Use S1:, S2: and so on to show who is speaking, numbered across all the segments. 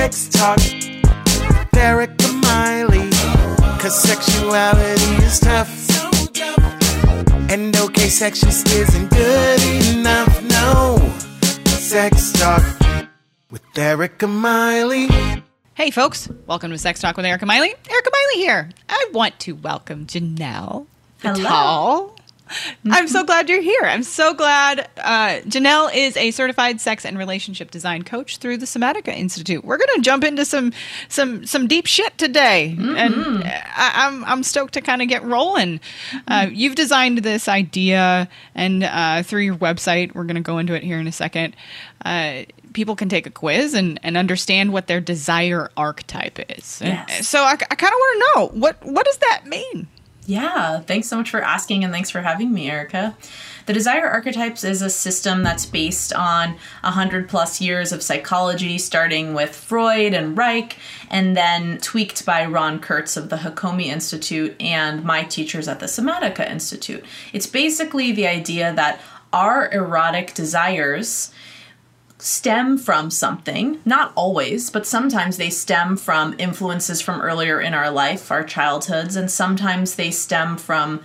S1: Sex Talk with Erica Miley. Cause sexuality is tough. And okay, sex just isn't good enough. No. Sex Talk with Erica Miley.
S2: Hey, folks, welcome to Sex Talk with Erica Miley. Erica Miley here. I want to welcome Janel Vital. I'm so glad you're here. I'm so glad. Uh, Janel is a certified sex and relationship design coach through the Somatica Institute. We're going to jump into some some some deep shit today, and I, I'm I'm stoked to kind of get rolling. Uh, you've designed this idea, and uh, through your website, we're going to go into it here in a second. Uh, people can take a quiz and, and understand what their desire archetype is.
S3: Yes.
S2: So I, I kind of want to know what what does that mean?
S3: Yeah, thanks so much for asking and thanks for having me, Erica. The Desire Archetypes is a system that's based on 100 plus years of psychology, starting with Freud and Reich, and then tweaked by Ron Kurtz of the Hakomi Institute and my teachers at the Somatica Institute. It's basically the idea that our erotic desires stem from something. Not always, but sometimes they stem from influences from earlier in our life, our childhoods, and sometimes they stem from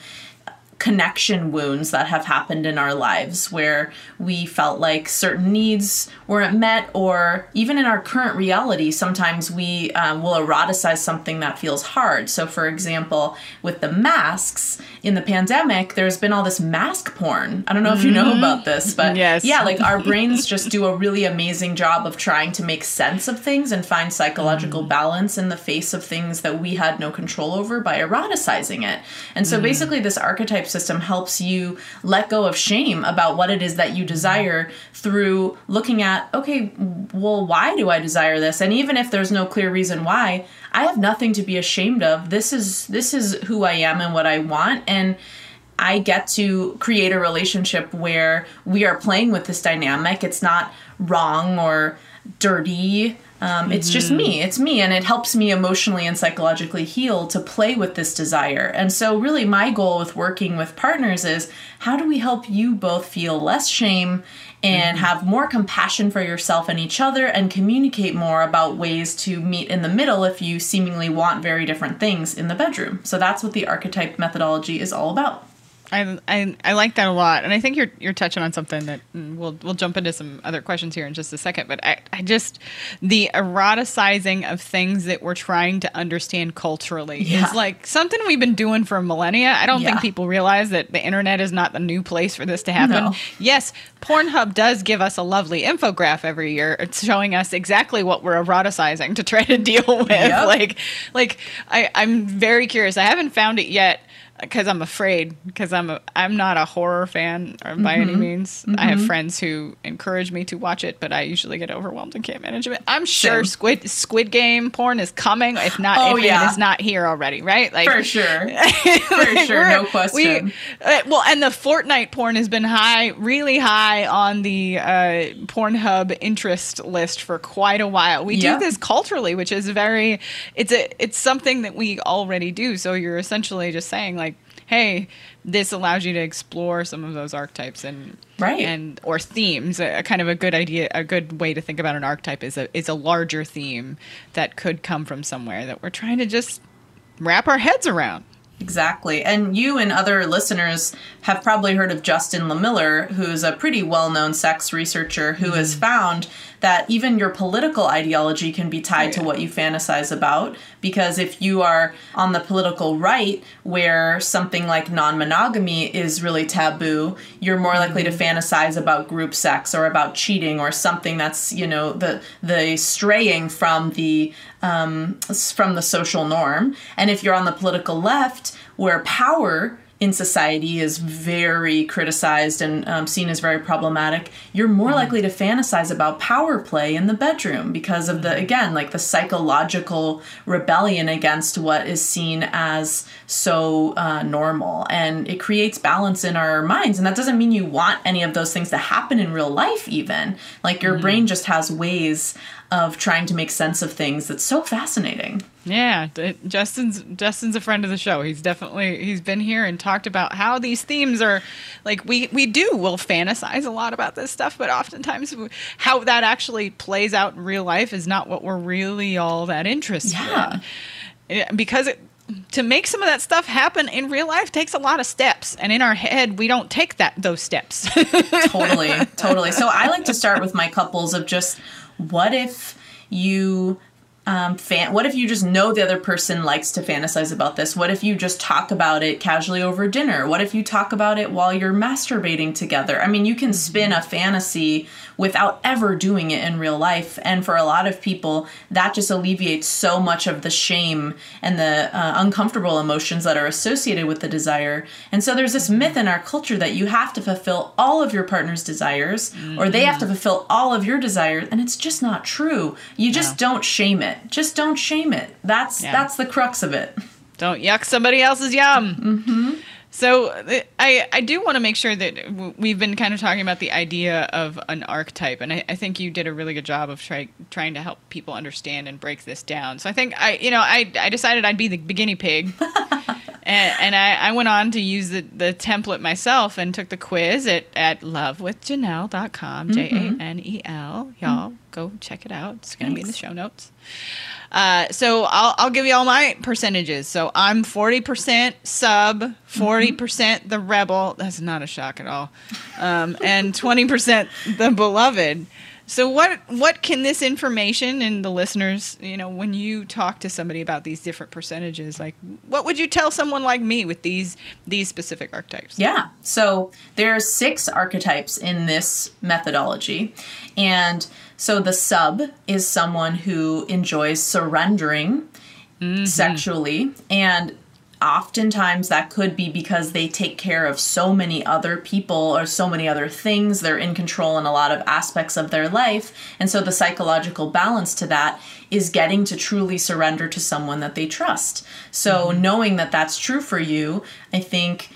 S3: connection wounds that have happened in our lives where we felt like certain needs weren't met, or even in our current reality, sometimes we um, will eroticize something that feels hard. So, for example, with the masks in the pandemic, there's been all this mask porn. I don't know if you know mm-hmm. about this, but
S2: Yes.
S3: yeah, like our brains just do a really amazing job of trying to make sense of things and find psychological mm. balance in the face of things that we had no control over by eroticizing it. And so mm-hmm. basically, this archetype system helps you let go of shame about what it is that you desire through looking at, okay, well, why do I desire this? And even if there's no clear reason why, I have nothing to be ashamed of. This is this is who I am and what I want and I get to create a relationship where we are playing with this dynamic. It's not wrong or dirty. Um, It's just me. It's me. And it helps me emotionally and psychologically heal to play with this desire. And so, really, my goal with working with partners is how do we help you both feel less shame and have more compassion for yourself and each other and communicate more about ways to meet in the middle if you seemingly want very different things in the bedroom? So, that's what the archetype methodology is all about.
S2: I, I I like that a lot, and I think you're you're touching on something that mm, we'll we'll jump into some other questions here in just a second. But I, I just the eroticizing of things that we're trying to understand culturally
S3: Yeah.
S2: is like something we've been doing for millennia. I don't
S3: Yeah.
S2: think people realize that the internet is not the new place for this to happen.
S3: No.
S2: Yes, Pornhub does give us a lovely infographic every year. It's showing us exactly what we're eroticizing to try to deal with.
S3: Yep.
S2: Like like I I'm very curious. I haven't found it yet because I'm afraid because I'm a, I'm not a horror fan or by
S3: Mm-hmm.
S2: any means. I have friends who encourage me to watch it, but I usually get overwhelmed and can't manage it. I'm sure
S3: Same.
S2: Squid Squid Game porn is coming. If not,
S3: Oh,
S2: if
S3: yeah.
S2: it is not here already, right? Like
S3: For sure. For sure. No question.
S2: We, uh, well, and the Fortnite porn has been high, really high on the uh, Pornhub interest list for quite a while. We
S3: Yeah.
S2: do this culturally, which is very, it's a, it's something that we already do. So you're essentially just saying like, hey, this allows you to explore some of those archetypes and
S3: Right.
S2: and or themes. A, a kind of a good idea, a good way to think about an archetype is a is a larger theme that could come from somewhere that we're trying to just wrap our heads around.
S3: Exactly. And you and other listeners have probably heard of Justin Lehmiller, who's a pretty well known sex researcher who has mm-hmm. found that even your political ideology can be tied to what you fantasize about. Because if you are on the political right, where something like non monogamy is really taboo, you're more likely to fantasize about group sex or about cheating or something that's, you know, the, the straying from the um, from the social norm. And if you're on the political left, where power in society is very criticized and um, seen as very problematic, you're more likely to fantasize about power play in the bedroom because of the, again, like the psychological rebellion against what is seen as so uh, normal. And it creates balance in our minds. And that doesn't mean you want any of those things to happen in real life, even. Like your brain just has ways of trying to make sense of things that's so fascinating.
S2: Yeah, Justin's Justin's a friend of the show. He's definitely he's been here and talked about how these themes are like we we do we'll fantasize a lot about this stuff, but oftentimes how that actually plays out in real life is not what we're really all that interested
S3: Yeah.
S2: in. Because it, to make some of that stuff happen in real life takes a lot of steps, and in our head we don't take that those steps.
S3: totally totally so i like to start with my couples of just what if you um, fan- what if you just know the other person likes to fantasize about this? What if you just talk about it casually over dinner? What if you talk about it while you're masturbating together? I mean, you can spin a fantasy without ever doing it in real life. And for a lot of people, that just alleviates so much of the shame and the uh, uncomfortable emotions that are associated with the desire. And so there's this myth in our culture that you have to fulfill all of your partner's desires or they have to fulfill all of your desires. And it's just not true. You just don't shame it. Just don't shame it. That's
S2: Yeah.
S3: that's the crux of it.
S2: don't yuck somebody else's yum. Mm-hmm. So I I do want to make sure that we've been kind of talking about the idea of an archetype, and I, I think you did a really good job of try, trying to help people understand and break this down. So I think I you know I I decided I'd be the guinea pig. And, and I, I went on to use the, the template myself and took the quiz at, at lovewithjanel.com, J A N E L. Y'all go check it out. It's going to be in the show notes. Uh, so I'll, I'll give you all my percentages. So I'm 40% sub, 40% the rebel. That's not a shock at all. Um, and 20% the beloved. So what what can this information and the listeners, you know, when you talk to somebody about these different percentages, like what would you tell someone like me with these these specific archetypes?
S3: Yeah. So there are six archetypes in this methodology. And so the sub is someone who enjoys surrendering mm-hmm. sexually and oftentimes that could be because they take care of so many other people or so many other things. They're in control in a lot of aspects of their life. And so the psychological balance to that is getting to truly surrender to someone that they trust. So knowing that that's true for you i think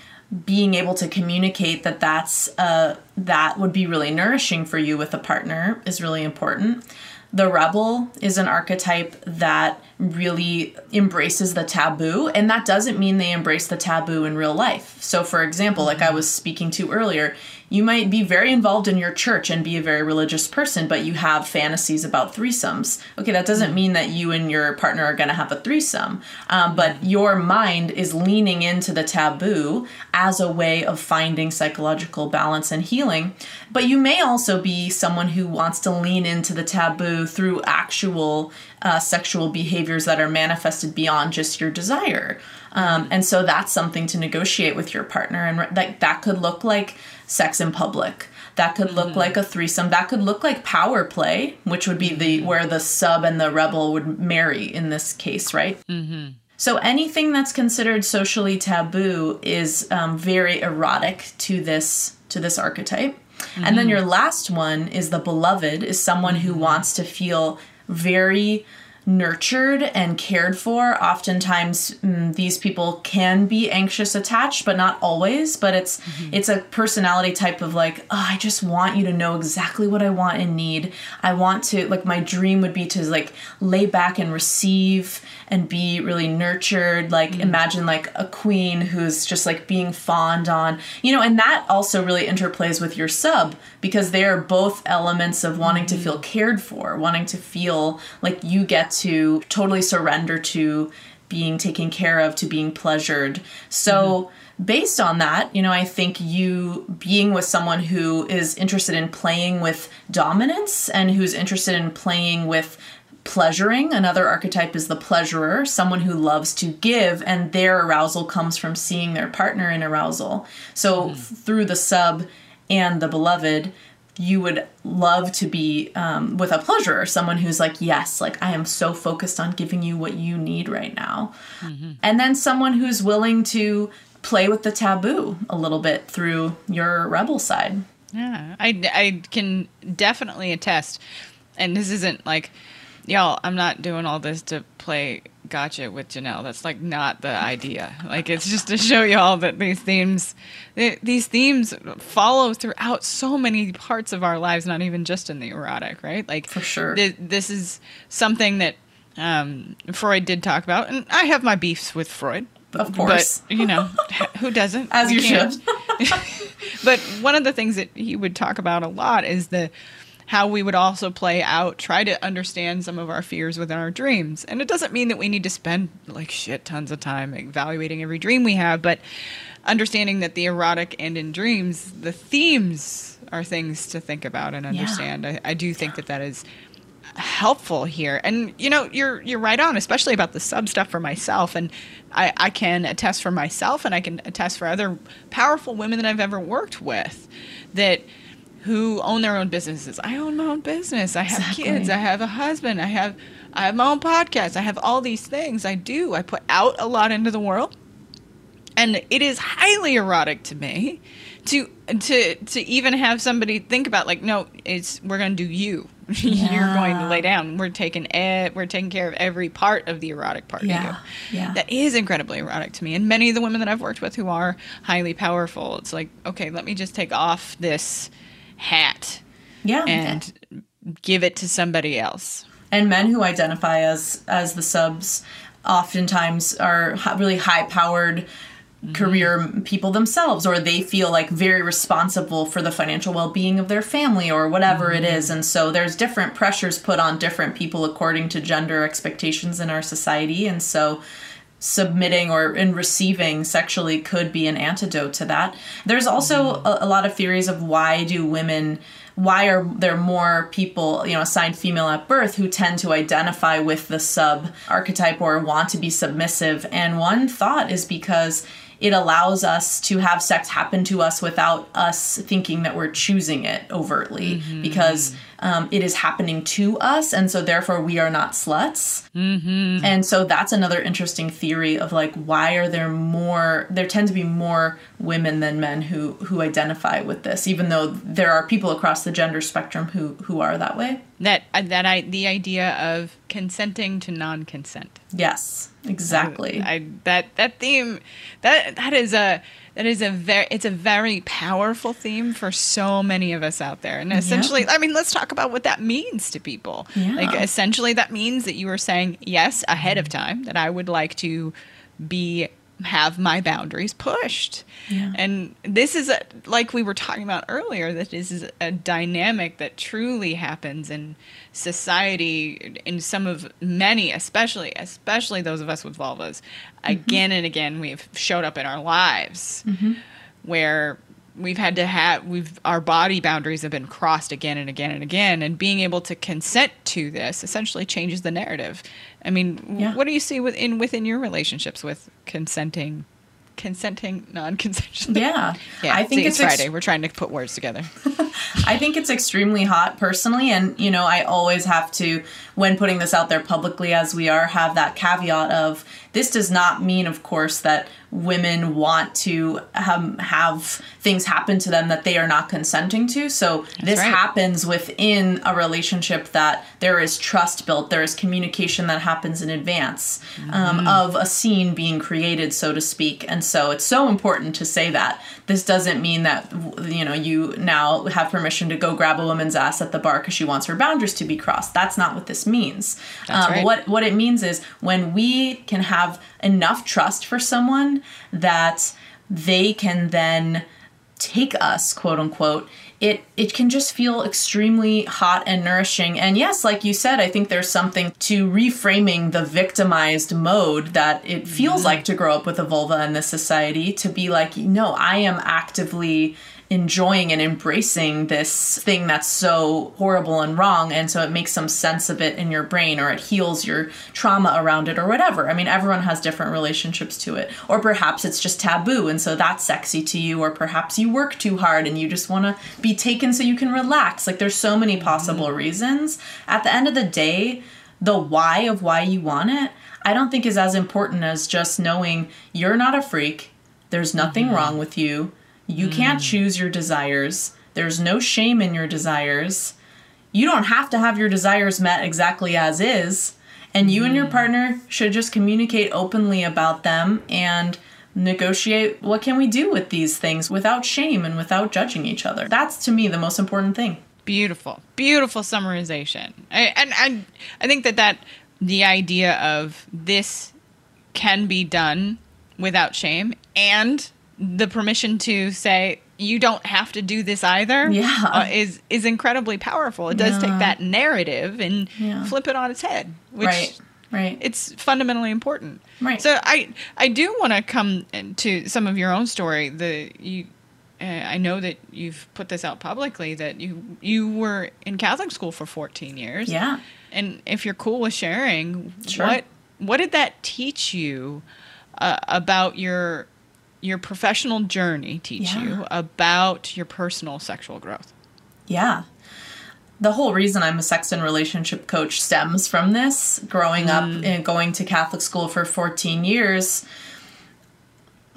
S3: being able to communicate that that's uh, that would be really nourishing for you with a partner is really important the rebel is an archetype that really embraces the taboo and that doesn't mean they embrace the taboo in real life. So for example like i was speaking to earlier you might be very involved in your church and be a very religious person but you have fantasies about threesomes okay that doesn't mean that you and your partner are going to have a threesome um, but your mind is leaning into the taboo as a way of finding psychological balance and healing but you may also be someone who wants to lean into the taboo through actual uh, sexual behaviors that are manifested beyond just your desire. Um, and so that's something to negotiate with your partner. And that, that could look like sex in public. That could look like a threesome. That could look like power play, which would be the where the sub and the rebel would marry in this case, right? So anything that's considered socially taboo is um, very erotic to this to this archetype. And then your last one is the beloved is someone who wants to feel very nurtured and cared for. Oftentimes mm, these people can be anxious attached, but not always, but it's mm-hmm. it's a personality type of like, oh, I just want you to know exactly what I want and need. I want to like my dream would be to like lay back and receive and be really nurtured. Like mm-hmm. imagine like a queen who's just like being fawned on. You know and that also really interplays with your sub because they are both elements of wanting to mm-hmm. feel cared for wanting to feel like you get to totally surrender to being taken care of to being pleasured so mm-hmm. based on that you know i think you being with someone who is interested in playing with dominance and who's interested in playing with pleasuring. Another archetype is the pleasurer, someone who loves to give, and their arousal comes from seeing their partner in arousal. So mm-hmm. through the sub and the beloved, you would love to be um, with a pleasurer, someone who's like, yes, like I am so focused on giving you what you need right now. And then someone who's willing to play with the taboo a little bit through your rebel side.
S2: Yeah, I, I can definitely attest. And this isn't like, y'all, I'm not doing all this to play gotcha with Janel. That's like not the idea. Like it's just to show y'all that these themes, th- these themes follow throughout so many parts of our lives, not even just in the erotic, right? Like
S3: For sure.
S2: thi- this is something that um, Freud did talk about, and I have my beefs with Freud.
S3: Of course.
S2: But, you know, who doesn't?
S3: As you
S2: can't.
S3: should.
S2: but one of the things that he would talk about a lot is the how we would also play out, try to understand some of our fears within our dreams. And it doesn't mean that we need to spend like shit tons of time evaluating every dream we have, but understanding that the erotic and in dreams, the themes are things to think about and understand. I, I do think that that is helpful here and you know you're you're right on especially about the sub stuff for myself and I, I can attest for myself and i can attest for other powerful women that i've ever worked with that who own their own businesses. I own my own business. I have
S3: Exactly.
S2: kids. I have a husband. I have i have my own podcast. I have all these things i do. I put out a lot into the world. And it is highly erotic to me to to to even have somebody think about like no it's we're going to do you. You're going to lay down. We're taking e- we're taking care of every part of the erotic part
S3: Yeah,
S2: of you.
S3: Yeah.
S2: that is incredibly erotic to me. And many of the women that I've worked with who are highly powerful it's like okay let me just take off this hat
S3: Yeah.
S2: and give it to somebody else.
S3: And men who identify as as the subs oftentimes are really high powered mm-hmm. career people themselves or they feel like very responsible for the financial well-being of their family or whatever it mm-hmm. is. And so there's different pressures put on different people according to gender expectations in our society. And so submitting or in receiving sexually could be an antidote to that. There's also a, a lot of theories of why do women why are there more people, you know, assigned female at birth who tend to identify with the sub archetype or want to be submissive? And one thought is because it allows us to have sex happen to us without us thinking that we're choosing it overtly because um, it is happening to us and so therefore we are not sluts. And so that's another interesting theory of like why are there more there tend to be more women than men who who identify with this even though there are people across the gender spectrum who who are that way
S2: that uh, that I the idea of consenting to non-consent
S3: yes exactly
S2: I that that theme that that is a that is a very it's a very powerful theme for so many of us out there. And essentially, I mean, let's talk about what that means to people.
S3: Yeah.
S2: Like essentially that means that you are saying yes ahead of time that I would like to be have my boundaries pushed.
S3: Yeah.
S2: And this is a, like we were talking about earlier that this is a dynamic that truly happens in society in some of many especially especially those of us with vulvas mm-hmm. again and again we've showed up in our lives mm-hmm. where we've had to have we've our body boundaries have been crossed again and again and again and being able to consent to this essentially changes the narrative. I mean
S3: Yeah.
S2: what do you see within within your relationships with consenting consenting non-consensually
S3: yeah.
S2: Yeah
S3: i think
S2: see,
S3: it's,
S2: it's
S3: ex-
S2: friday. We're trying to put words together.
S3: I think it's extremely hot personally, and you know, I always have to, when putting this out there publicly as we are, have that caveat of this does not mean, of course, that women want to um, have things happen to them that they are not consenting to. So this
S2: right.
S3: happens within a relationship that there is trust built, there is communication that happens in advance um, of a scene being created, so to speak. And so it's so important to say that this doesn't mean that you know you now have permission to go grab a woman's ass at the bar because she wants her boundaries to be crossed. That's not what this means.
S2: That's
S3: Um,
S2: right.
S3: What what it means is when we can have enough trust for someone that they can then take us quote unquote it it can just feel extremely hot and nourishing. And yes like you said i think there's something to reframing the victimized mode that it feels mm-hmm. like to grow up with a vulva in this society to be like no i am actively enjoying and embracing this thing that's so horrible and wrong and so it makes some sense of it in your brain or it heals your trauma around it or whatever. I mean everyone has different relationships to it. Or perhaps it's just taboo and so that's sexy to you or perhaps you work too hard and you just want to be taken so you can relax. Like there's so many possible mm. reasons. At the end of the day the why of why you want it i don't think is as important as just knowing you're not a freak there's nothing mm-hmm. wrong with you you can't hmm. choose your desires. There's no shame in your desires. You don't have to have your desires met exactly as is. And you and your hmm. partner should just communicate openly about them and negotiate what can we do with these things without shame and without judging each other. That's to me the most important thing.
S2: Beautiful, beautiful summarization. I, and and I think that that the idea of this can be done without shame and the permission to say you don't have to do this either
S3: Yeah.
S2: uh, is is incredibly powerful it does take that narrative and
S3: Yeah.
S2: flip it on its head which
S3: right. Right.
S2: it's fundamentally important.
S3: Right.
S2: So I I do want to come to some of your own story. The you. Uh, I know that you've put this out publicly that you you were in Catholic school for 14 years.
S3: yeah.
S2: And if you're cool with sharing,
S3: Sure.
S2: what what did that teach you uh, about your your professional journey? Teach
S3: Yeah.
S2: you about your personal sexual growth?
S3: Yeah. The whole reason I'm a sex and relationship coach stems from this. Growing up mm. and going to Catholic school for 14 years,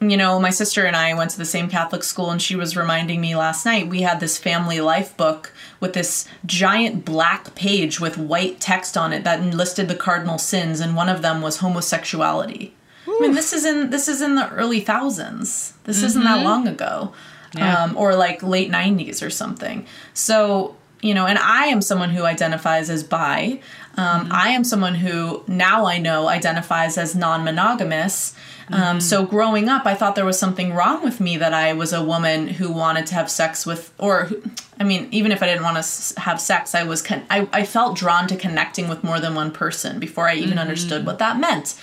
S3: you know, my sister and I went to the same Catholic school, and she was reminding me last night we had this family life book with this giant black page with white text on it that listed the cardinal sins, and one of them was homosexuality. I mean, this is in this is in the early thousands. This isn't that long ago,
S2: Yeah.
S3: um, or like late '90s or something. So you know, and I am someone who identifies as bi. Um, I am someone who now I know identifies as non-monogamous. Um, so growing up, I thought there was something wrong with me that I was a woman who wanted to have sex with, or who, I mean, even if I didn't want to s- have sex, I was con- I, I felt drawn to connecting with more than one person before I even understood what that meant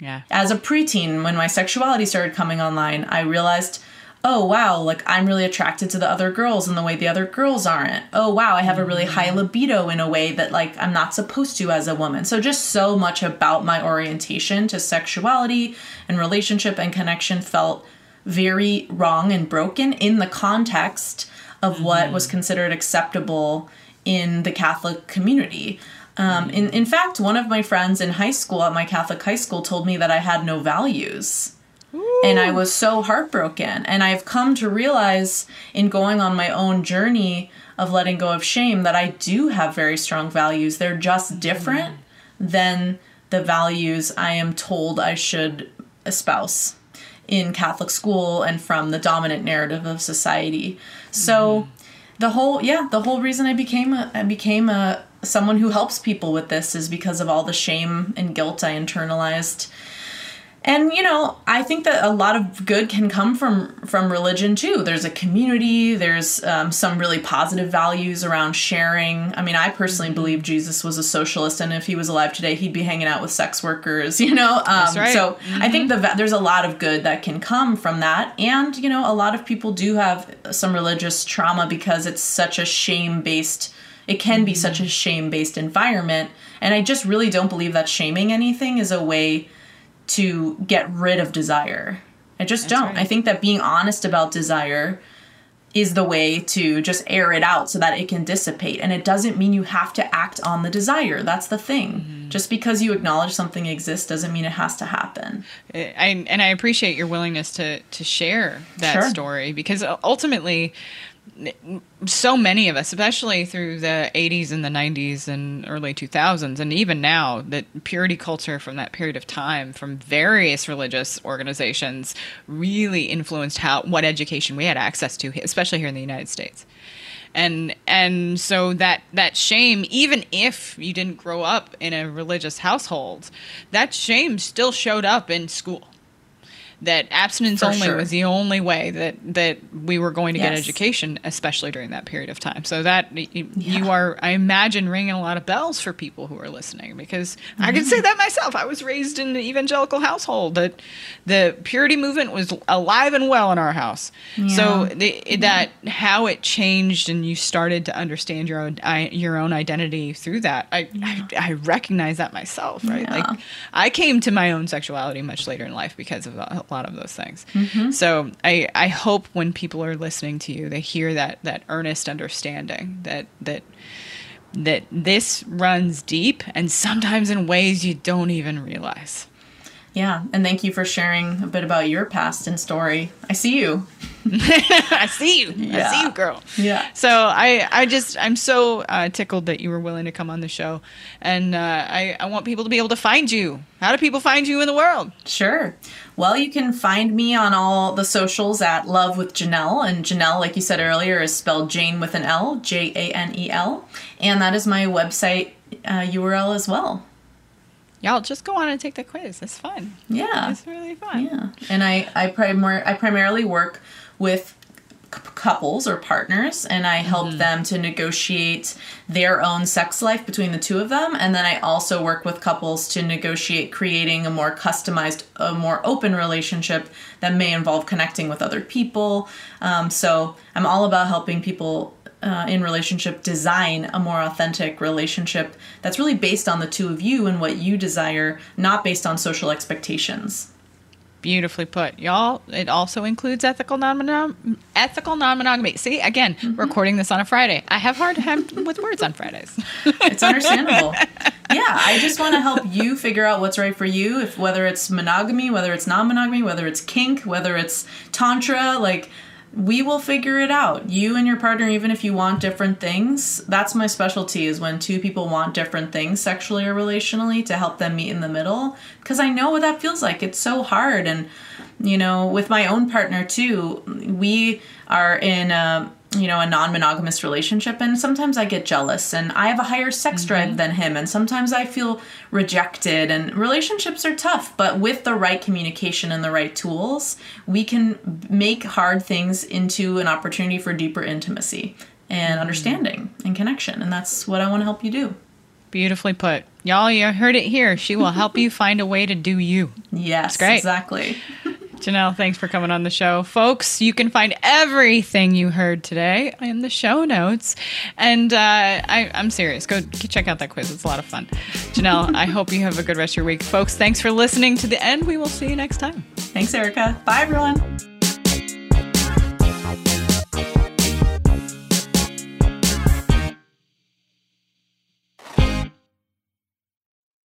S2: Yeah.
S3: as a preteen, when my sexuality started coming online, I realized, oh wow, like I'm really attracted to the other girls in the way the other girls aren't. Oh wow, I have a really high mm-hmm. libido in a way that like I'm not supposed to as a woman. So just so much about my orientation to sexuality and relationship and connection felt very wrong and broken in the context of what was mm-hmm. considered acceptable in the Catholic community. Um, in, in fact, one of my friends in high school at my Catholic high school told me that I had no values. And I was so heartbroken. And I've come to realize in going on my own journey of letting go of shame that I do have very strong values. They're just different than the values I am told I should espouse in Catholic school and from the dominant narrative of society. So the whole yeah, the whole reason I became a I became a someone who helps people with this is because of all the shame and guilt I internalized. And you know, I think that a lot of good can come from from religion too. There's a community. There's um, some really positive values around sharing. I mean, I personally believe Jesus was a socialist, and if he was alive today, he'd be hanging out with sex workers. You know, um,
S2: That's right.
S3: so I think the there's a lot of good that can come from that, and you know, a lot of people do have some religious trauma because it's such a shame based. It can be such a shame based environment, and I just really don't believe that shaming anything is a way to get rid of desire. I just don't.
S2: right.
S3: I think that being honest about desire is the way to just air it out so that it can dissipate. And it doesn't mean you have to act on the desire. That's the thing.
S2: Mm-hmm.
S3: Just because you acknowledge something exists doesn't mean it has to happen.
S2: I, and I appreciate your willingness to to share that
S3: Sure.
S2: story because ultimately, so many of us, especially through the 80s and the 90s and early 2000s, and even now, that purity culture from that period of time, from various religious organizations, really influenced how what education we had access to, especially here in the United States. And and so that that shame even if you didn't grow up in a religious household that shame still showed up in school that abstinence
S3: For
S2: only
S3: sure.
S2: was the only way that that we were going to get education especially during that period of time so that y- y- you are i imagine ringing a lot of bells for people who are listening because i
S3: Mm-hmm.
S2: can say that myself i was raised in an evangelical household that the purity movement was alive and well in our house so
S3: Yeah.
S2: the, that how it changed and you started to understand your own I, your own identity through that I, I I recognize that myself right
S3: Yeah.
S2: like I came to my own sexuality much later in life because of a lot of those things
S3: Mm-hmm.
S2: so I I hope when people are listening to you they hear that that earnest understanding that that that this runs deep and sometimes in ways you don't even realize
S3: Yeah. And thank you for sharing a bit about your past and story. I see you.
S2: I see you I see you girl
S3: Yeah.
S2: So I, I just, I'm so uh, tickled that you were willing to come on the show, and uh, I, I want people to be able to find you. How do people find you in the world?
S3: Sure. Well, you can find me on all the socials at Love with Janel. And Janel, like you said earlier, is spelled Jane with an L, J A N E L. And that is my website uh, URL as well.
S2: Y'all just go on and take the quiz. It's fun.
S3: Yeah.
S2: It's really fun.
S3: Yeah. And I I, primar- I primarily work with c- couples or partners and I help them to negotiate their own sex life between the two of them and then I also work with couples to negotiate creating a more customized a more open relationship that may involve connecting with other people. Um, so I'm all about helping people uh, in relationship design a more authentic relationship that's really based on the two of you and what you desire not based on social expectations
S2: Beautifully put, y'all. It also includes ethical non ethical non monogamy. See, again, mm-hmm. recording this on a Friday. I have hard time with words on Fridays.
S3: It's understandable. yeah, I just want to help you figure out what's right for you. If whether it's monogamy, whether it's non-monogamy, whether it's kink, whether it's tantra, like we will figure it out. You and your partner, even if you want different things, that's my specialty is when two people want different things sexually or relationally to help them meet in the middle. Because I know what that feels like. It's so hard. And, you know, with my own partner too, we are in a you know a non-monogamous relationship and sometimes i get jealous and i have a higher sex mm-hmm. drive than him and sometimes i feel rejected and relationships are tough but with the right communication and the right tools we can make hard things into an opportunity for deeper intimacy and mm-hmm. understanding and connection and that's what i want to help you do
S2: Beautifully put, y'all. You heard it here. She will help you find a way to do you.
S3: yes
S2: great.
S3: exactly
S2: Janel, thanks for coming on the show. Folks, you can find everything you heard today in the show notes. And uh, I, I'm serious. Go check out that quiz. It's a lot of fun. Janel, I hope you have a good rest of your week. Folks, thanks for listening to the end. We will see you next time.
S3: thanks erica bye everyone